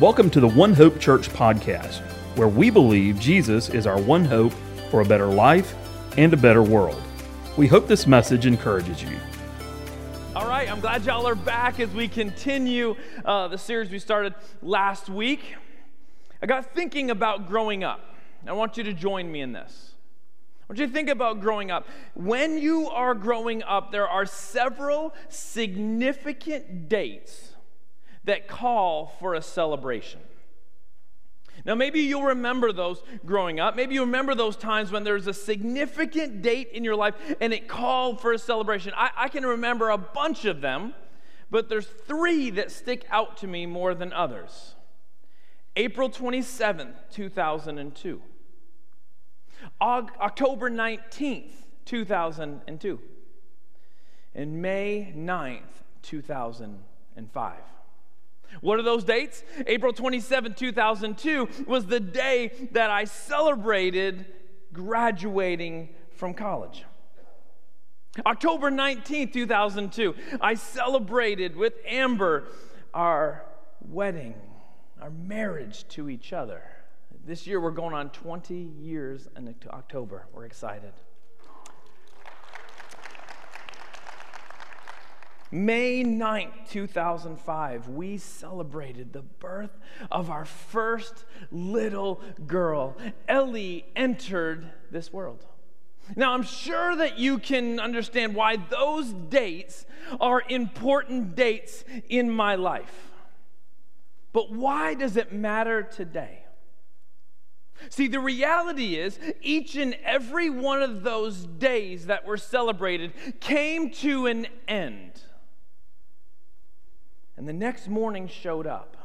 Welcome to the One Hope Church podcast, where we believe Jesus is our one hope for a better life and a better world. We hope this message encourages you. All right, I'm glad y'all are back as we continue uh, the series we started last week. I got thinking about growing up. I want you to join me in this. I want you to think about growing up. When you are growing up, there are several significant dates that call for a celebration. Now, maybe you'll remember those growing up. Maybe you remember those times when there's a significant date in your life and it called for a celebration. I, I, can remember a bunch of them, but there's three that stick out to me more than others. April 27th, 2002. October 19th, 2002. And May 9th, 2005. What are those dates? April 27, 2002 was the day that I celebrated graduating from college. October 19, 2002, I celebrated with Amber our wedding, our marriage to each other. This year we're going on 20 years in October. We're excited. May 9th, 2005, we celebrated the birth of our first little girl. Ellie entered this world. Now, I'm sure that you can understand why those dates are important dates in my life. But why does it matter today? See, the reality is, each and every one of those days that were celebrated came to an end. And the next morning showed up,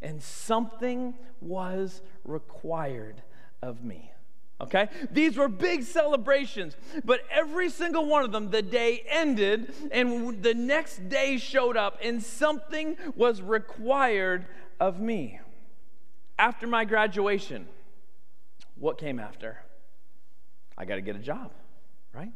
and something was required of me. Okay? These were big celebrations, but every single one of them, the day ended, and the next day showed up, and something was required of me. After my graduation, what came after? I got to get a job, right?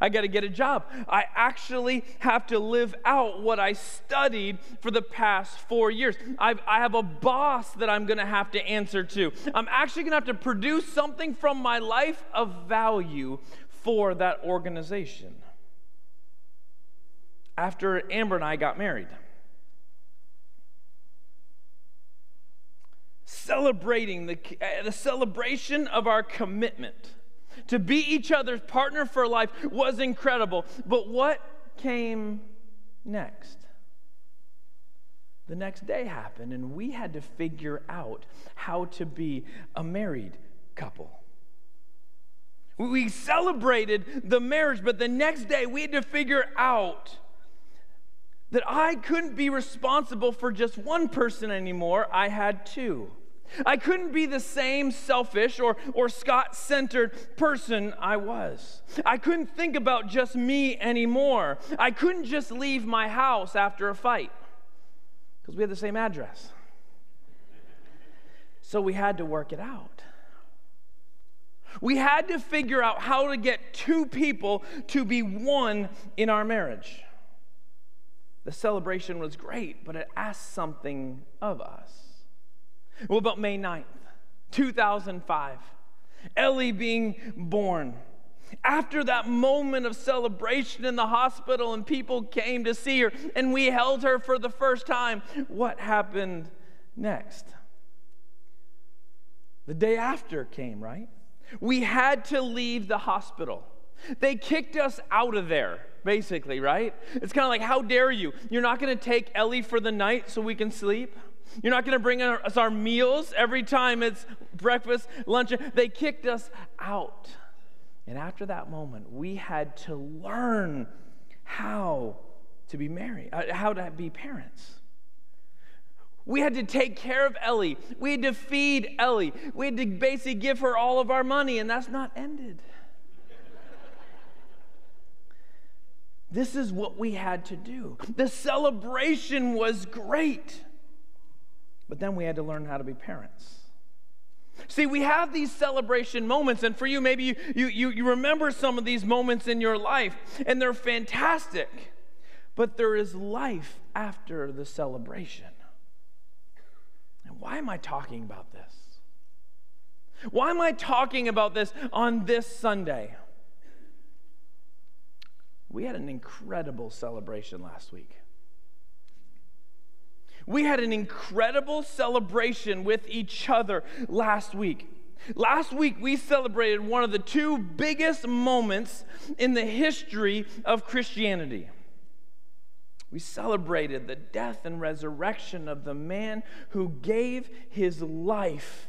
I got to get a job. I actually have to live out what I studied for the past four years. I've, I have a boss that I'm going to have to answer to. I'm actually going to have to produce something from my life of value for that organization. After Amber and I got married, celebrating the, uh, the celebration of our commitment to be each other's partner for life was incredible. But what came next? The next day happened, and we had to figure out how to be a married couple. We celebrated the marriage, but the next day we had to figure out that I couldn't be responsible for just one person anymore. I had two. I couldn't be the same selfish or, or Scott centered person I was. I couldn't think about just me anymore. I couldn't just leave my house after a fight because we had the same address. So we had to work it out. We had to figure out how to get two people to be one in our marriage. The celebration was great, but it asked something of us. What about May 9th, 2005? Ellie being born. After that moment of celebration in the hospital and people came to see her and we held her for the first time, what happened next? The day after came, right? We had to leave the hospital. They kicked us out of there, basically, right? It's kind of like, how dare you? You're not going to take Ellie for the night so we can sleep? You're not going to bring us our meals every time it's breakfast, lunch. They kicked us out. And after that moment, we had to learn how to be married, uh, how to be parents. We had to take care of Ellie. We had to feed Ellie. We had to basically give her all of our money, and that's not ended. this is what we had to do. The celebration was great. But then we had to learn how to be parents. See, we have these celebration moments, and for you, maybe you, you, you, remember some of these moments in your life, and they're fantastic. But there is life after the celebration. And why am I talking about this? Why am I talking about this on this Sunday? We had an incredible celebration last week. We had an incredible celebration with each other last week. Last week, we celebrated one of the two biggest moments in the history of Christianity. We celebrated the death and resurrection of the man who gave his life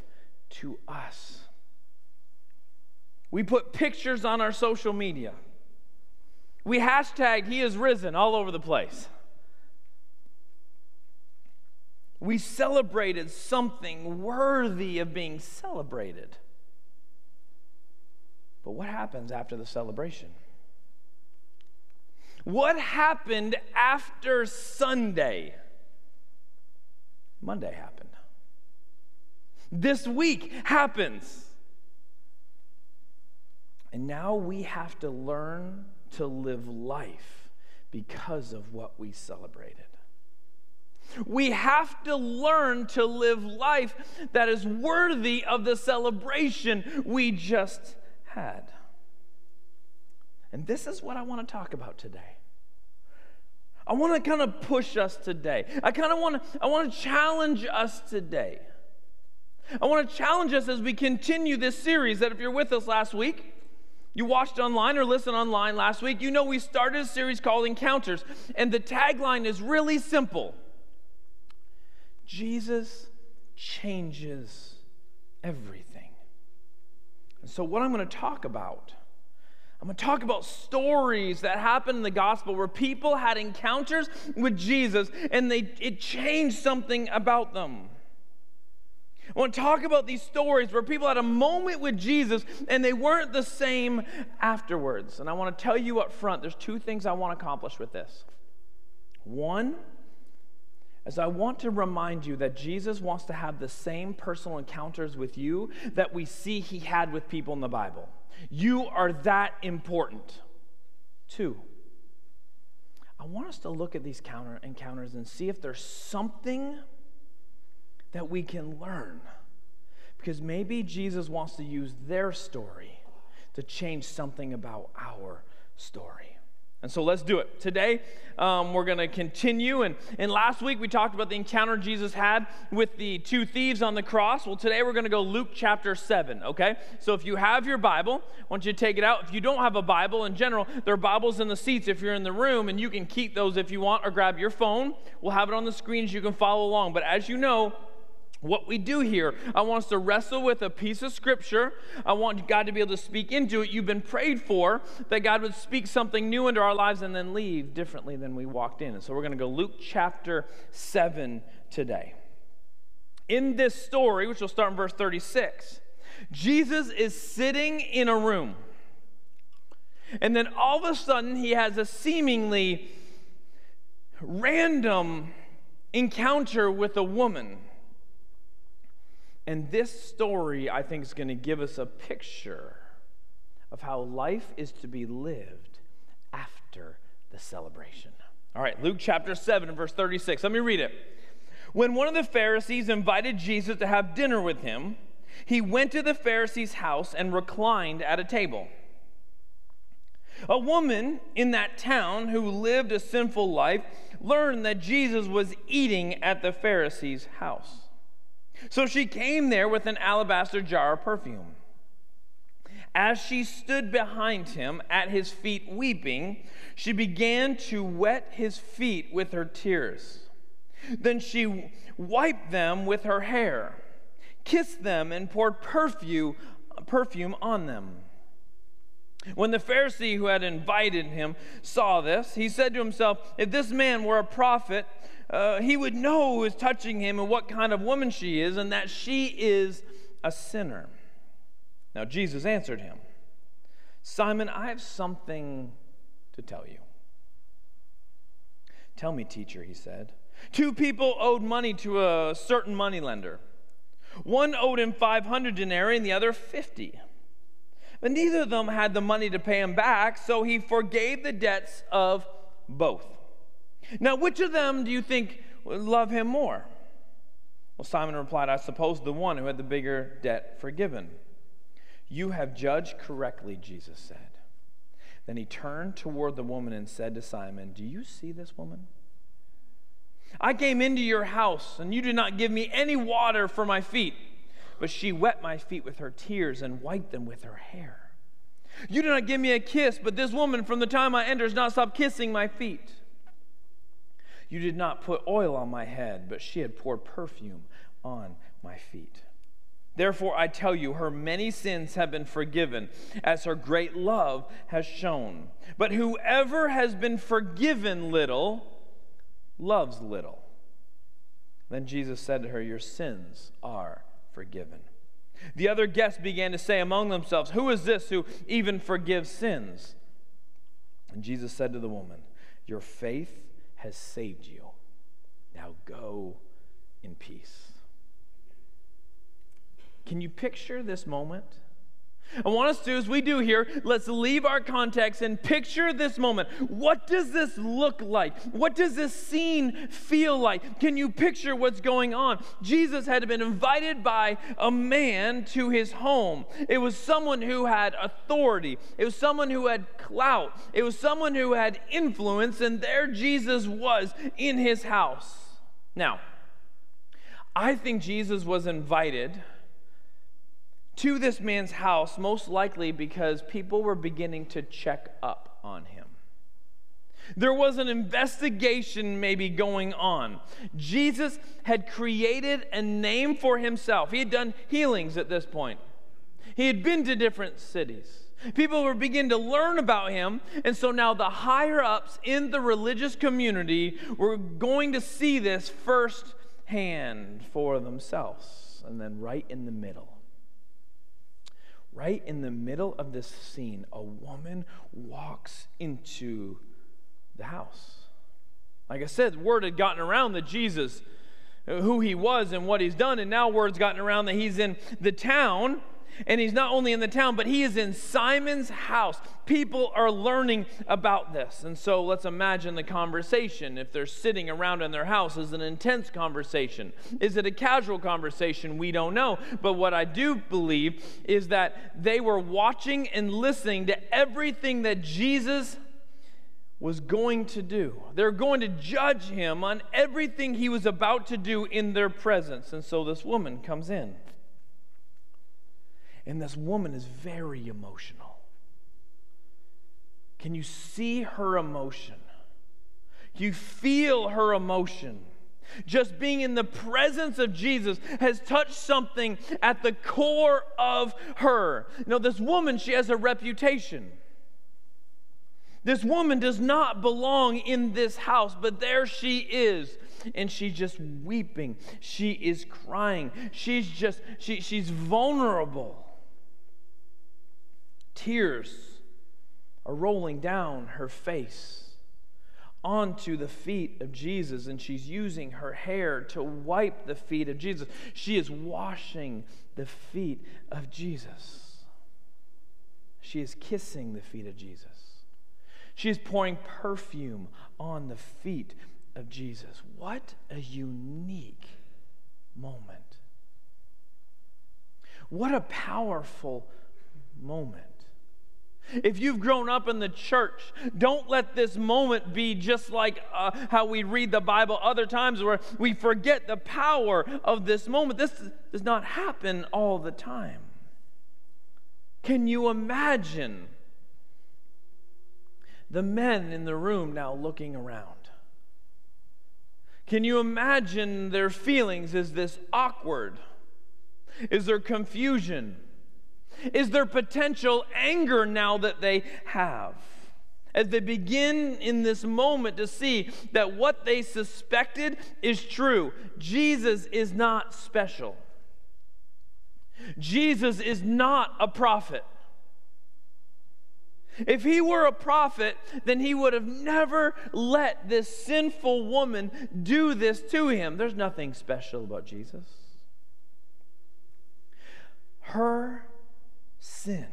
to us. We put pictures on our social media. We hashtagged He is risen all over the place. We celebrated something worthy of being celebrated. But what happens after the celebration? What happened after Sunday? Monday happened. This week happens. And now we have to learn to live life because of what we celebrated. We have to learn to live life that is worthy of the celebration we just had. And this is what I want to talk about today. I want to kind of push us today. I kind of want to I want to challenge us today. I want to challenge us as we continue this series that if you're with us last week, you watched online or listened online last week, you know we started a series called Encounters, and the tagline is really simple Jesus changes everything. And so, what I'm going to talk about, I'm going to talk about stories that happened in the gospel where people had encounters with Jesus and they, it changed something about them. I want to talk about these stories where people had a moment with Jesus and they weren't the same afterwards. And I want to tell you up front there's two things I want to accomplish with this. One, as I want to remind you that Jesus wants to have the same personal encounters with you that we see he had with people in the Bible. You are that important. Two, I want us to look at these counter encounters and see if there's something that we can learn. Because maybe Jesus wants to use their story to change something about our story. And so let's do it. Today, um, we're going to continue. And, and last week, we talked about the encounter Jesus had with the two thieves on the cross. Well, today, we're going to go Luke chapter 7, okay? So if you have your Bible, I want you to take it out. If you don't have a Bible in general, there are Bibles in the seats if you're in the room, and you can keep those if you want, or grab your phone. We'll have it on the screens. You can follow along. But as you know, what we do here. I want us to wrestle with a piece of scripture. I want God to be able to speak into it. You've been prayed for that God would speak something new into our lives and then leave differently than we walked in. And so we're going to go Luke chapter 7 today. In this story, which will start in verse 36, Jesus is sitting in a room. And then all of a sudden, he has a seemingly random encounter with a woman and this story, I think, is going to give us a picture of how life is to be lived after the celebration. All right, Luke chapter 7 verse 36. Let me read it. When one of the Pharisees invited Jesus to have dinner with him, he went to the Pharisee's house and reclined at a table. A woman in that town who lived a sinful life learned that Jesus was eating at the Pharisee's house. So she came there with an alabaster jar of perfume. As she stood behind him at his feet weeping, she began to wet his feet with her tears. Then she wiped them with her hair, kissed them, and poured perfume, perfume on them. When the Pharisee who had invited him saw this, he said to himself, If this man were a prophet, uh, he would know who is touching him and what kind of woman she is, and that she is a sinner. Now, Jesus answered him, Simon, I have something to tell you. Tell me, teacher, he said. Two people owed money to a certain moneylender. One owed him 500 denarii and the other 50. But neither of them had the money to pay him back, so he forgave the debts of both. Now, which of them do you think would love him more? Well, Simon replied, I suppose the one who had the bigger debt forgiven. You have judged correctly, Jesus said. Then he turned toward the woman and said to Simon, Do you see this woman? I came into your house, and you did not give me any water for my feet, but she wet my feet with her tears and wiped them with her hair. You did not give me a kiss, but this woman from the time I entered has not stopped kissing my feet. You did not put oil on my head, but she had poured perfume on my feet. Therefore, I tell you, her many sins have been forgiven, as her great love has shown. But whoever has been forgiven little loves little. Then Jesus said to her, Your sins are forgiven. The other guests began to say among themselves, Who is this who even forgives sins? And Jesus said to the woman, Your faith has saved you. Now go in peace. Can you picture this moment? I want us to, as we do here, let's leave our context and picture this moment. What does this look like? What does this scene feel like? Can you picture what's going on? Jesus had been invited by a man to his home. It was someone who had authority, it was someone who had clout, it was someone who had influence, and there Jesus was in his house. Now, I think Jesus was invited to this man's house, most likely because people were beginning to check up on him. There was an investigation maybe going on. Jesus had created a name for himself. He had done healings at this point. He had been to different cities. People were beginning to learn about him, and so now the higher ups in the religious community were going to see this firsthand for themselves. And then, right in the middle, right in the middle of this scene, a woman walks into the house. Like I said, word had gotten around that Jesus, who he was and what he's done, and now word's gotten around that he's in the town and he's not only in the town, but he is in Simon's house. People are learning about this. And so let's imagine the conversation. If they're sitting around in their house, is an intense conversation. Is it a casual conversation? We don't know. But what I do believe is that they were watching and listening to everything that Jesus was going to do. They're going to judge him on everything he was about to do in their presence. And so this woman comes in. And this woman is very emotional. Can you see her emotion? You feel her emotion. Just being in the presence of Jesus has touched something at the core of her. You know, this woman, she has a reputation. This woman does not belong in this house, but there she is. And she's just weeping. She is crying. She's just, she, she's vulnerable. Tears are rolling down her face onto the feet of Jesus, and she's using her hair to wipe the feet of Jesus. She is washing the feet of Jesus. She is kissing the feet of Jesus. She is pouring perfume on the feet of Jesus. What a unique moment. What a powerful moment. If you've grown up in the church, don't let this moment be just like uh, how we read the Bible other times where we forget the power of this moment. This does not happen all the time. Can you imagine the men in the room now looking around? Can you imagine their feelings? Is this awkward? Is there confusion? Is their potential anger now that they have. As they begin in this moment to see that what they suspected is true, Jesus is not special. Jesus is not a prophet. If he were a prophet, then he would have never let this sinful woman do this to him. There's nothing special about Jesus. Her sin.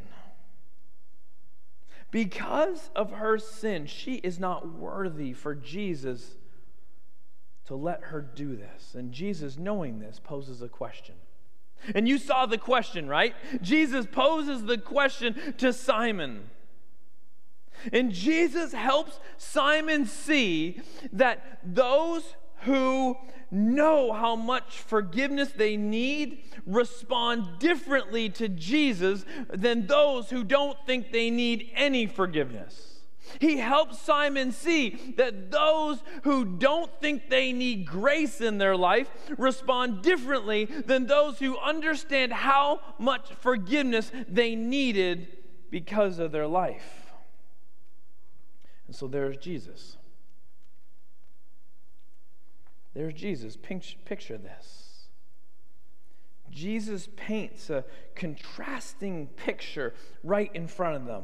Because of her sin, she is not worthy for Jesus to let her do this. And Jesus, knowing this, poses a question. And you saw the question, right? Jesus poses the question to Simon. And Jesus helps Simon see that those who know how much forgiveness they need respond differently to Jesus than those who don't think they need any forgiveness. He helps Simon see that those who don't think they need grace in their life respond differently than those who understand how much forgiveness they needed because of their life. And so there's Jesus. There's Jesus. Picture this. Jesus paints a contrasting picture right in front of them.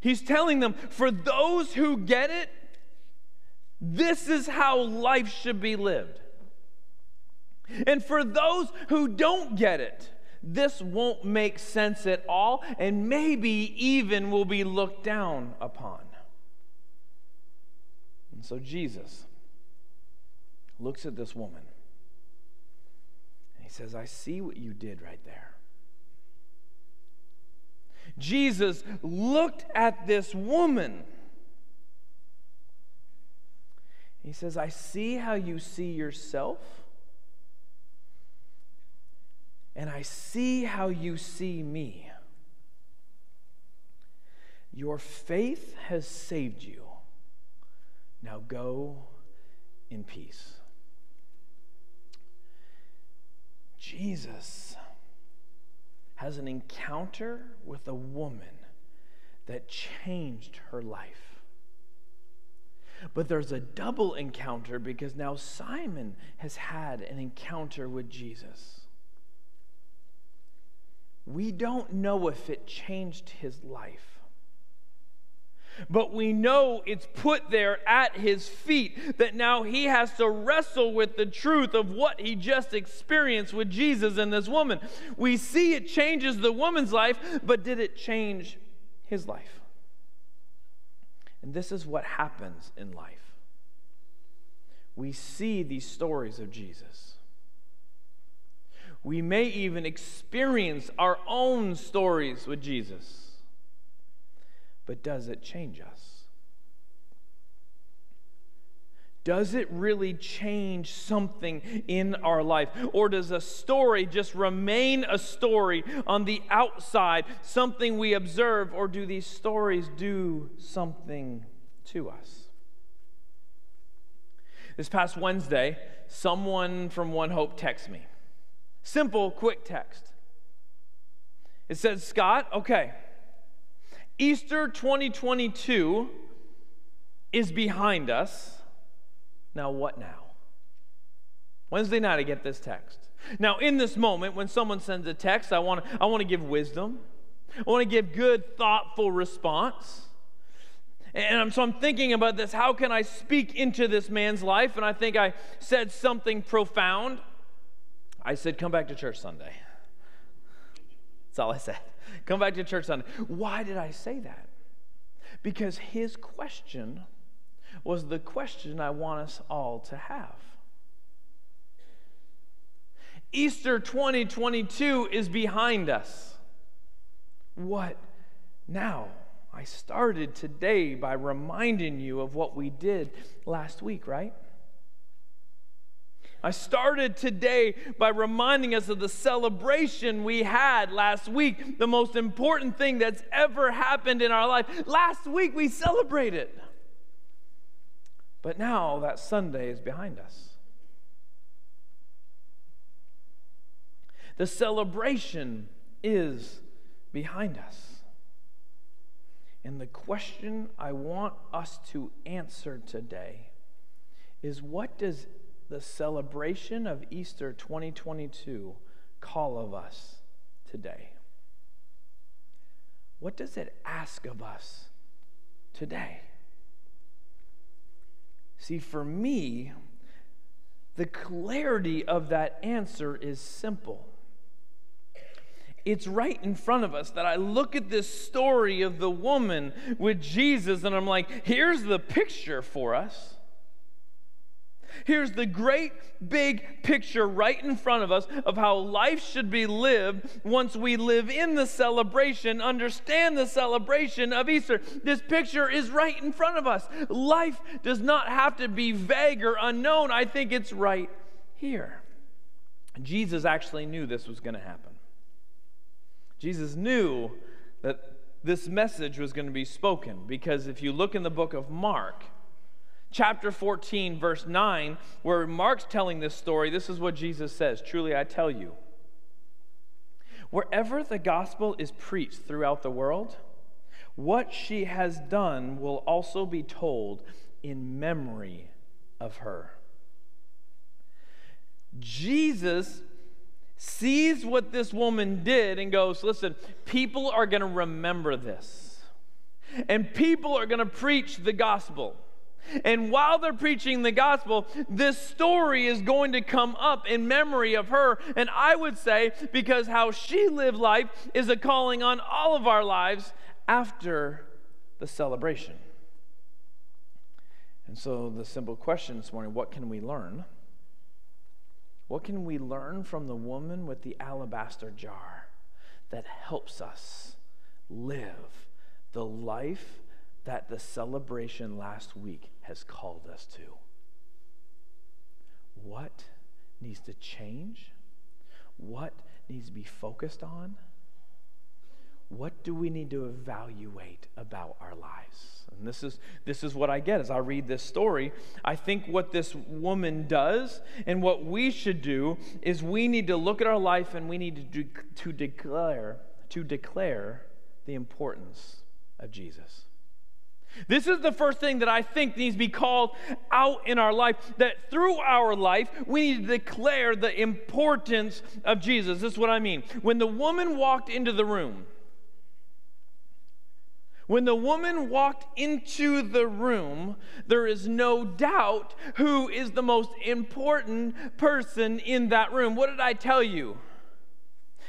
He's telling them, for those who get it, this is how life should be lived. And for those who don't get it, this won't make sense at all and maybe even will be looked down upon. And so Jesus looks at this woman and he says, I see what you did right there. Jesus looked at this woman. He says, I see how you see yourself, and I see how you see me. Your faith has saved you. Now go in peace. Jesus has an encounter with a woman that changed her life. But there's a double encounter because now Simon has had an encounter with Jesus. We don't know if it changed his life but we know it's put there at his feet that now he has to wrestle with the truth of what he just experienced with Jesus and this woman. We see it changes the woman's life, but did it change his life? And this is what happens in life. We see these stories of Jesus. We may even experience our own stories with Jesus but does it change us? Does it really change something in our life? Or does a story just remain a story on the outside, something we observe? Or do these stories do something to us? This past Wednesday, someone from One Hope texted me. Simple, quick text. It said, Scott, okay, Easter 2022 is behind us. Now, what now? Wednesday night, I get this text. Now, in this moment, when someone sends a text, I want to I want to give wisdom. I want to give good, thoughtful response. And I'm, so I'm thinking about this. How can I speak into this man's life? And I think I said something profound. I said, Come back to church Sunday. That's all I said. Come back to church Sunday. Why did I say that? Because his question was the question I want us all to have. Easter 2022 is behind us. What now? I started today by reminding you of what we did last week, right? I started today by reminding us of the celebration we had last week, the most important thing that's ever happened in our life. Last week we celebrated. But now that Sunday is behind us. The celebration is behind us. And the question I want us to answer today is what does the celebration of Easter 2022 call of us today? What does it ask of us today? See, for me, the clarity of that answer is simple. It's right in front of us that I look at this story of the woman with Jesus and I'm like, here's the picture for us. Here's the great big picture right in front of us of how life should be lived once we live in the celebration, understand the celebration of Easter. This picture is right in front of us. Life does not have to be vague or unknown. I think it's right here. Jesus actually knew this was going to happen. Jesus knew that this message was going to be spoken because if you look in the book of Mark, chapter 14, verse 9, where Mark's telling this story, this is what Jesus says Truly I tell you, wherever the gospel is preached throughout the world, what she has done will also be told in memory of her. Jesus sees what this woman did and goes, Listen, people are going to remember this. And people are going to preach the gospel. And while they're preaching the gospel, this story is going to come up in memory of her. And I would say, because how she lived life is a calling on all of our lives after the celebration. And so, the simple question this morning what can we learn? What can we learn from the woman with the alabaster jar that helps us live the life that the celebration last week has called us to? What needs to change? What needs to be focused on? What do we need to evaluate about our lives? And this is, this is what I get as I read this story. I think what this woman does and what we should do is we need to look at our life and we need to, to declare to declare the importance of Jesus. This is the first thing that I think needs to be called out in our life that through our life, we need to declare the importance of Jesus. This is what I mean. When the woman walked into the room, when the woman walked into the room, there is no doubt who is the most important person in that room. What did I tell you?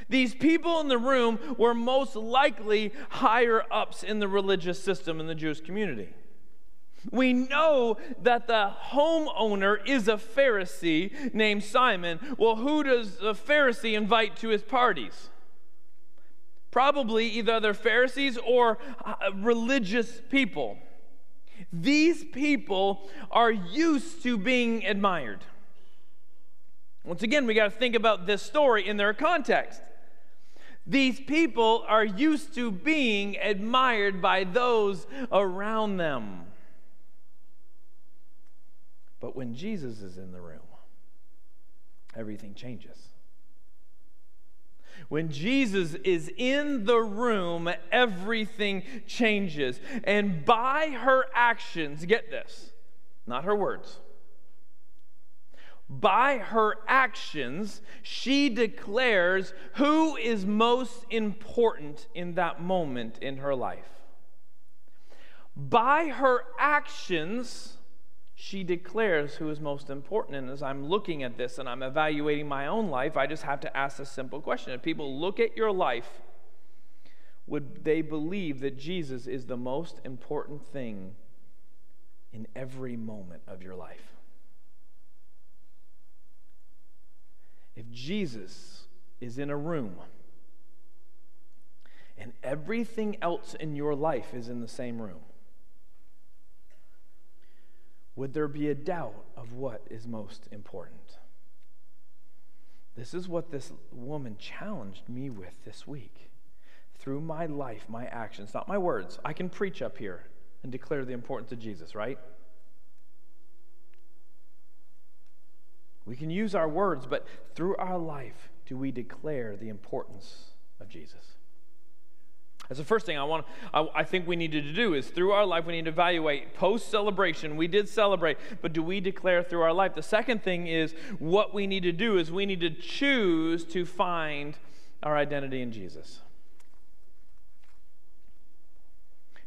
These people in the room were most likely higher ups in the religious system in the Jewish community. We know that the homeowner is a Pharisee named Simon. Well, who does a Pharisee invite to his parties? probably either they're Pharisees or uh, religious people. These people are used to being admired. Once again, we got to think about this story in their context. These people are used to being admired by those around them. But when Jesus is in the room, everything changes. When Jesus is in the room, everything changes. And by her actions, get this, not her words. By her actions, she declares who is most important in that moment in her life. By her actions, she declares who is most important. And as I'm looking at this and I'm evaluating my own life, I just have to ask a simple question. If people look at your life, would they believe that Jesus is the most important thing in every moment of your life? If Jesus is in a room and everything else in your life is in the same room, would there be a doubt of what is most important? This is what this woman challenged me with this week. Through my life, my actions, not my words. I can preach up here and declare the importance of Jesus, right? We can use our words, but through our life, do we declare the importance of Jesus? That's the first thing I want. I, I, think we needed to do is through our life we need to evaluate post celebration. We did celebrate, but do we declare through our life? The second thing is what we need to do is we need to choose to find our identity in Jesus.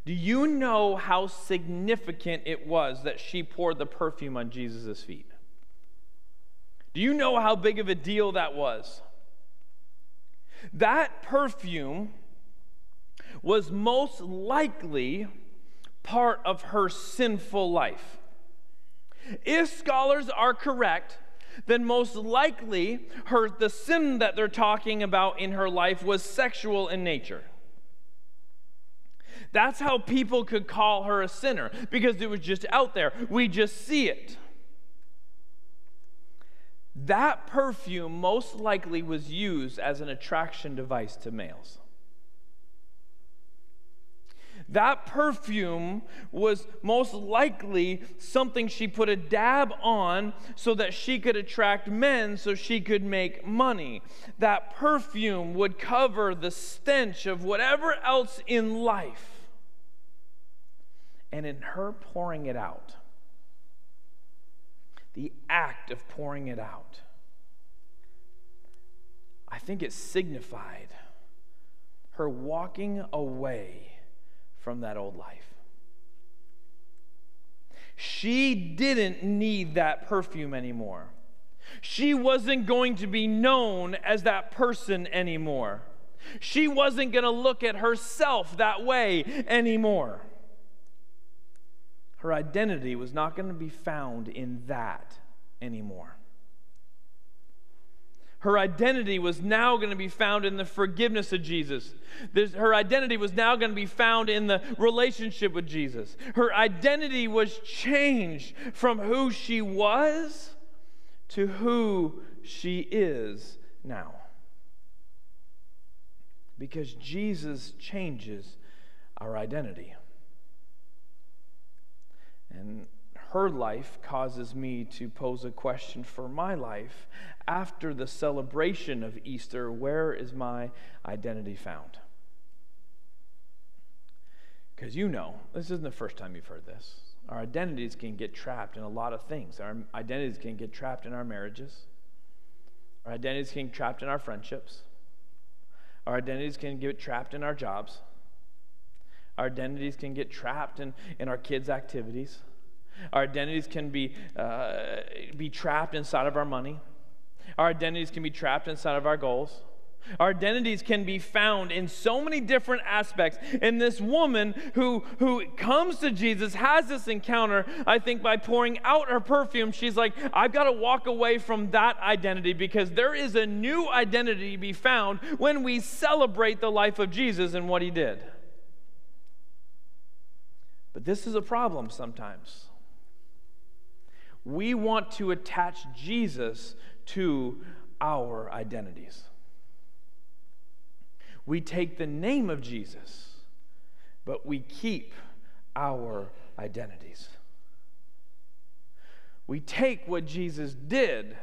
Do you know how significant it was that she poured the perfume on Jesus' feet? Do you know how big of a deal that was? That perfume was most likely part of her sinful life. If scholars are correct, then most likely her the sin that they're talking about in her life was sexual in nature. That's how people could call her a sinner because it was just out there. We just see it. That perfume most likely was used as an attraction device to males. That perfume was most likely something she put a dab on so that she could attract men so she could make money. That perfume would cover the stench of whatever else in life. And in her pouring it out, the act of pouring it out, I think it signified her walking away from that old life. She didn't need that perfume anymore. She wasn't going to be known as that person anymore. She wasn't going to look at herself that way anymore. Her identity was not going to be found in that anymore. Her identity was now going to be found in the forgiveness of Jesus. There's, her identity was now going to be found in the relationship with Jesus. Her identity was changed from who she was to who she is now. Because Jesus changes our identity. And her life causes me to pose a question for my life. After the celebration of Easter, where is my identity found? Because you know, this isn't the first time you've heard this. Our identities can get trapped in a lot of things. Our identities can get trapped in our marriages. Our identities can get trapped in our friendships. Our identities can get trapped in our jobs. Our identities can get trapped in, in our kids' activities. Our identities can be, uh, be trapped inside of our money. Our identities can be trapped inside of our goals. Our identities can be found in so many different aspects. And this woman who, who comes to Jesus has this encounter, I think, by pouring out her perfume. She's like, I've got to walk away from that identity because there is a new identity to be found when we celebrate the life of Jesus and what he did. But this is a problem sometimes we want to attach Jesus to our identities. We take the name of Jesus, but we keep our identities. We take what Jesus did,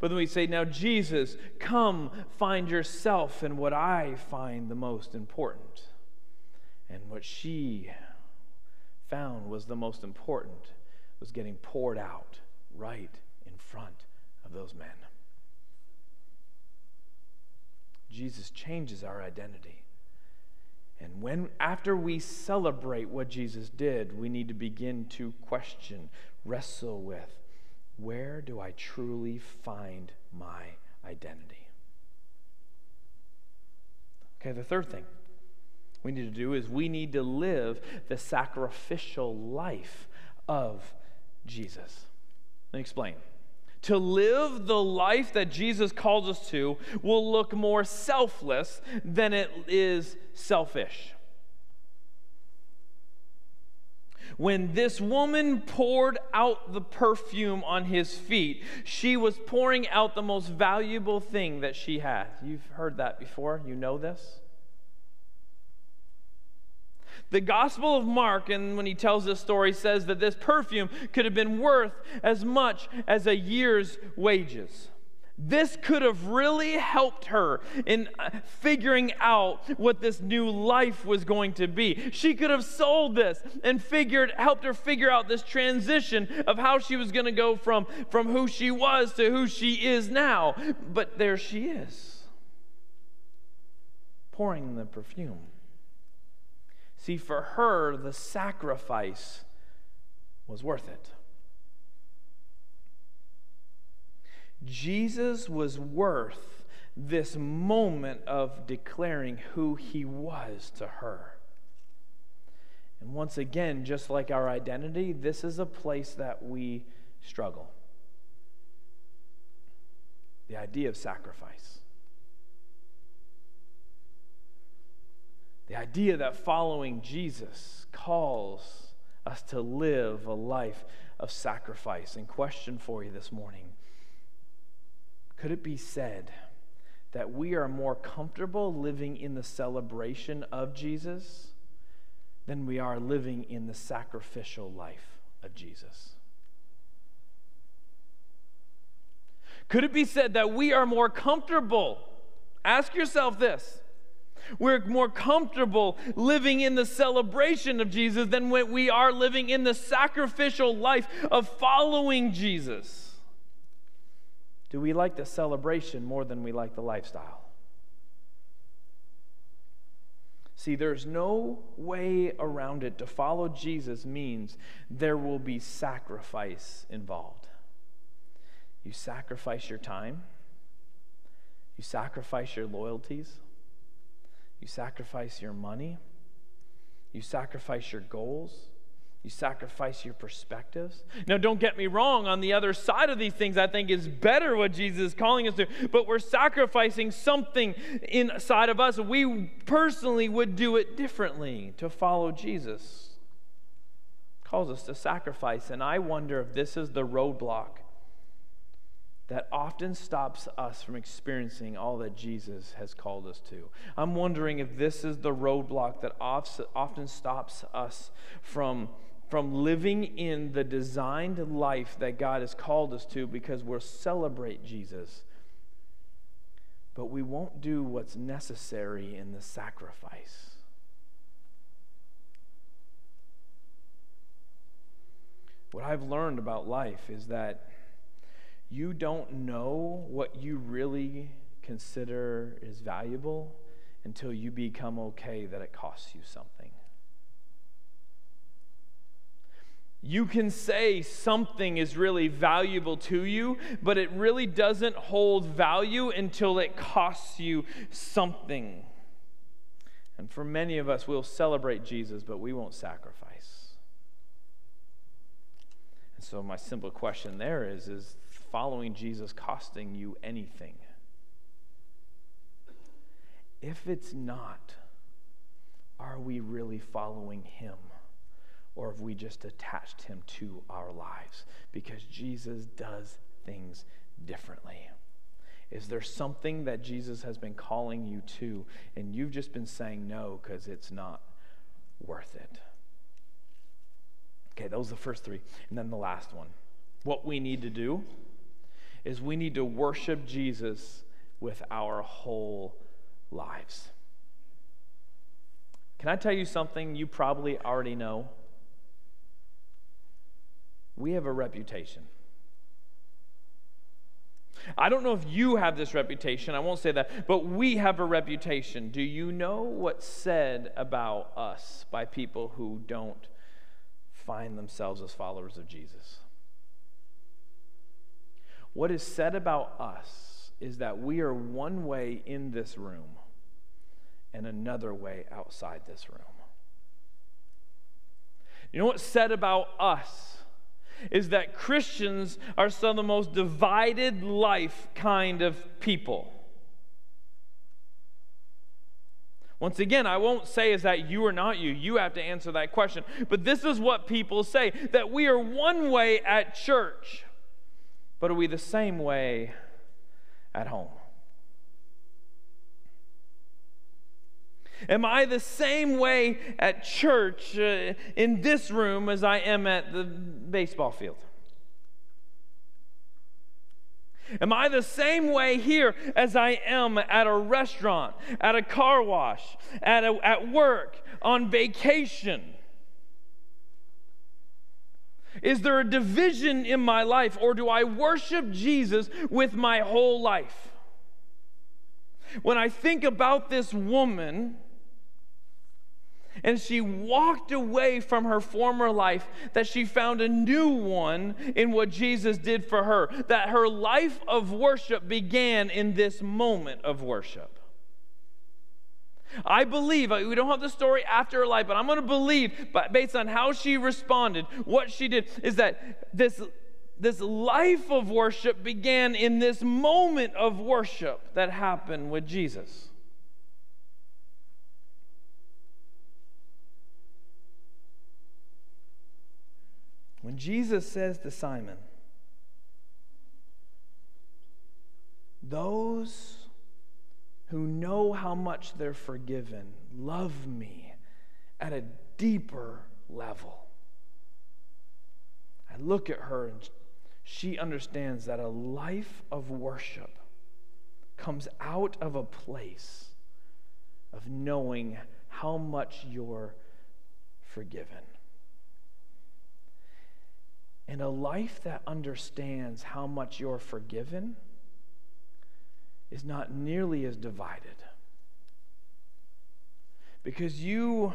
but then we say, Now, Jesus, come find yourself in what I find the most important. And what she found was the most important was getting poured out right in front of those men. Jesus changes our identity. And when after we celebrate what Jesus did, we need to begin to question, wrestle with, where do I truly find my identity? Okay, the third thing we need to do is we need to live the sacrificial life of Jesus. Let me explain. To live the life that Jesus calls us to will look more selfless than it is selfish. When this woman poured out the perfume on his feet, she was pouring out the most valuable thing that she had. You've heard that before, you know this. The Gospel of Mark, and when he tells this story, says that this perfume could have been worth as much as a year's wages. This could have really helped her in uh, figuring out what this new life was going to be. She could have sold this and figured, helped her figure out this transition of how she was going to go from, from who she was to who she is now. But there she is, pouring the perfume. See, for her, the sacrifice was worth it. Jesus was worth this moment of declaring who he was to her. And once again, just like our identity, this is a place that we struggle. The idea of sacrifice. The idea that following Jesus calls us to live a life of sacrifice. And question for you this morning could it be said that we are more comfortable living in the celebration of Jesus than we are living in the sacrificial life of Jesus? Could it be said that we are more comfortable? Ask yourself this we're more comfortable living in the celebration of Jesus than when we are living in the sacrificial life of following Jesus. Do we like the celebration more than we like the lifestyle? See, there's no way around it. To follow Jesus means there will be sacrifice involved. You sacrifice your time, you sacrifice your loyalties, you sacrifice your money. You sacrifice your goals. You sacrifice your perspectives. Now, don't get me wrong, on the other side of these things, I think is better what Jesus is calling us to, but we're sacrificing something inside of us. We personally would do it differently to follow Jesus. Calls us to sacrifice, and I wonder if this is the roadblock that often stops us from experiencing all that Jesus has called us to. I'm wondering if this is the roadblock that often stops us from, from living in the designed life that God has called us to because we'll celebrate Jesus, but we won't do what's necessary in the sacrifice. What I've learned about life is that you don't know what you really consider is valuable until you become okay that it costs you something. You can say something is really valuable to you, but it really doesn't hold value until it costs you something. And for many of us, we'll celebrate Jesus, but we won't sacrifice. And so, my simple question there is, is following Jesus costing you anything? If it's not, are we really following him? Or have we just attached him to our lives? Because Jesus does things differently. Is there something that Jesus has been calling you to, and you've just been saying no because it's not worth it? Okay, those are the first three. And then the last one. What we need to do is we need to worship Jesus with our whole lives. Can I tell you something you probably already know? We have a reputation. I don't know if you have this reputation, I won't say that, but we have a reputation. Do you know what's said about us by people who don't find themselves as followers of Jesus? What is said about us is that we are one way in this room and another way outside this room. You know what's said about us is that Christians are some of the most divided life kind of people. Once again, I won't say is that you or not you. You have to answer that question. But this is what people say that we are one way at church but are we the same way at home? Am I the same way at church uh, in this room as I am at the baseball field? Am I the same way here as I am at a restaurant, at a car wash, at, a, at work, on vacation? Is there a division in my life, or do I worship Jesus with my whole life? When I think about this woman, and she walked away from her former life, that she found a new one in what Jesus did for her, that her life of worship began in this moment of worship. I believe, uh, we don't have the story after her life, but I'm going to believe, based on how she responded, what she did, is that this this life of worship began in this moment of worship that happened with Jesus. When Jesus says to Simon, Those who know how much they're forgiven love me at a deeper level. I look at her and she understands that a life of worship comes out of a place of knowing how much you're forgiven. And a life that understands how much you're forgiven is not nearly as divided. Because you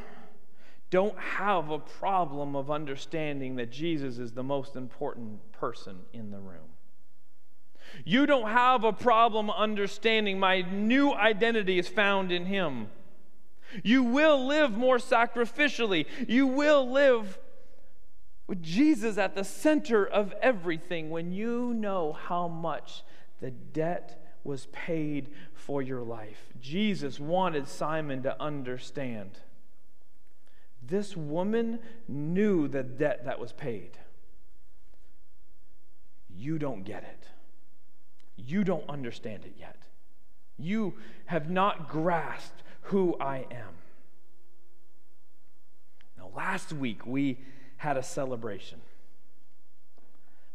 don't have a problem of understanding that Jesus is the most important person in the room. You don't have a problem understanding my new identity is found in Him. You will live more sacrificially. You will live with Jesus at the center of everything when you know how much the debt was paid for your life. Jesus wanted Simon to understand. This woman knew the debt that was paid. You don't get it. You don't understand it yet. You have not grasped who I am. Now, last week we had a celebration.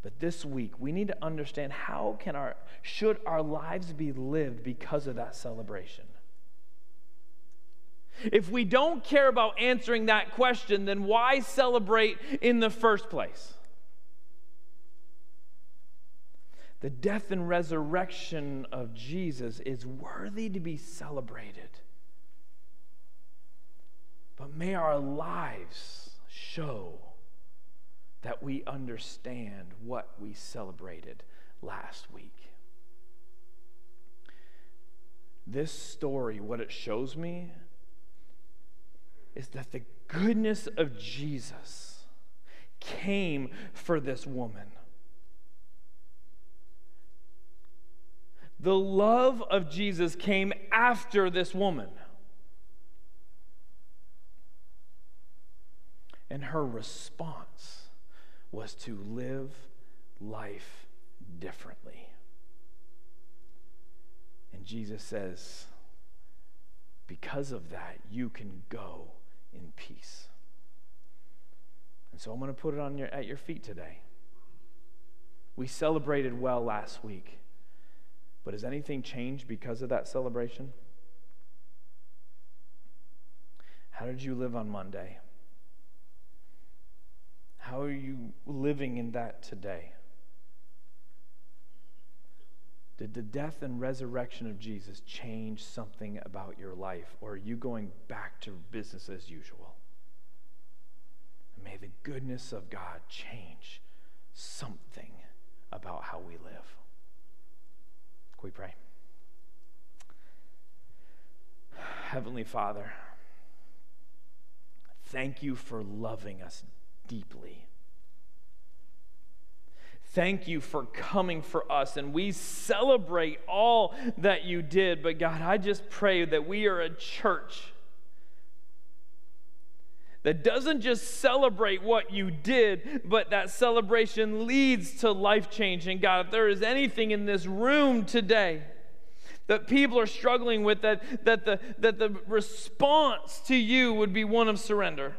But this week, we need to understand how can our should our lives be lived because of that celebration. If we don't care about answering that question, then why celebrate in the first place? The death and resurrection of Jesus is worthy to be celebrated. But may our lives show that we understand what we celebrated last week. This story, what it shows me, is that the goodness of Jesus came for this woman. The love of Jesus came after this woman. And her response was to live life differently. And Jesus says, because of that, you can go in peace. And so I'm going to put it on your, at your feet today. We celebrated well last week, but has anything changed because of that celebration? How did you live on Monday? How are you living in that today? Did the death and resurrection of Jesus change something about your life, or are you going back to business as usual? And may the goodness of God change something about how we live. Can we pray? Heavenly Father, thank you for loving us deeply. Thank you for coming for us, and we celebrate all that you did. But God, I just pray that we are a church that doesn't just celebrate what you did, but that celebration leads to life change. And God, if there is anything in this room today, that people are struggling with that, that, the, that the response to you would be one of surrender.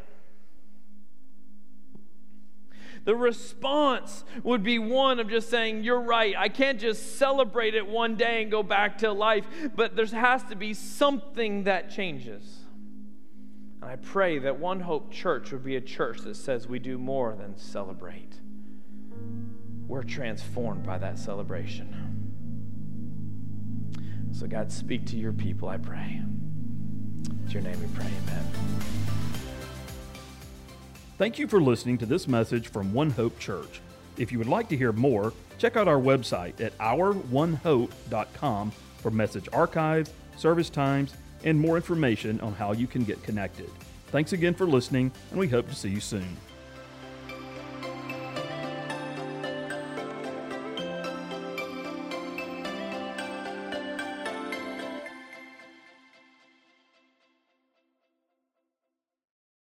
The response would be one of just saying, You're right. I can't just celebrate it one day and go back to life, but there has to be something that changes. And I pray that One Hope Church would be a church that says we do more than celebrate. We're transformed by that celebration. So, God, speak to your people, I pray. It's your name we pray, amen. Thank you for listening to this message from One Hope Church. If you would like to hear more, check out our website at ouronehope.com for message archives, service times, and more information on how you can get connected. Thanks again for listening, and we hope to see you soon.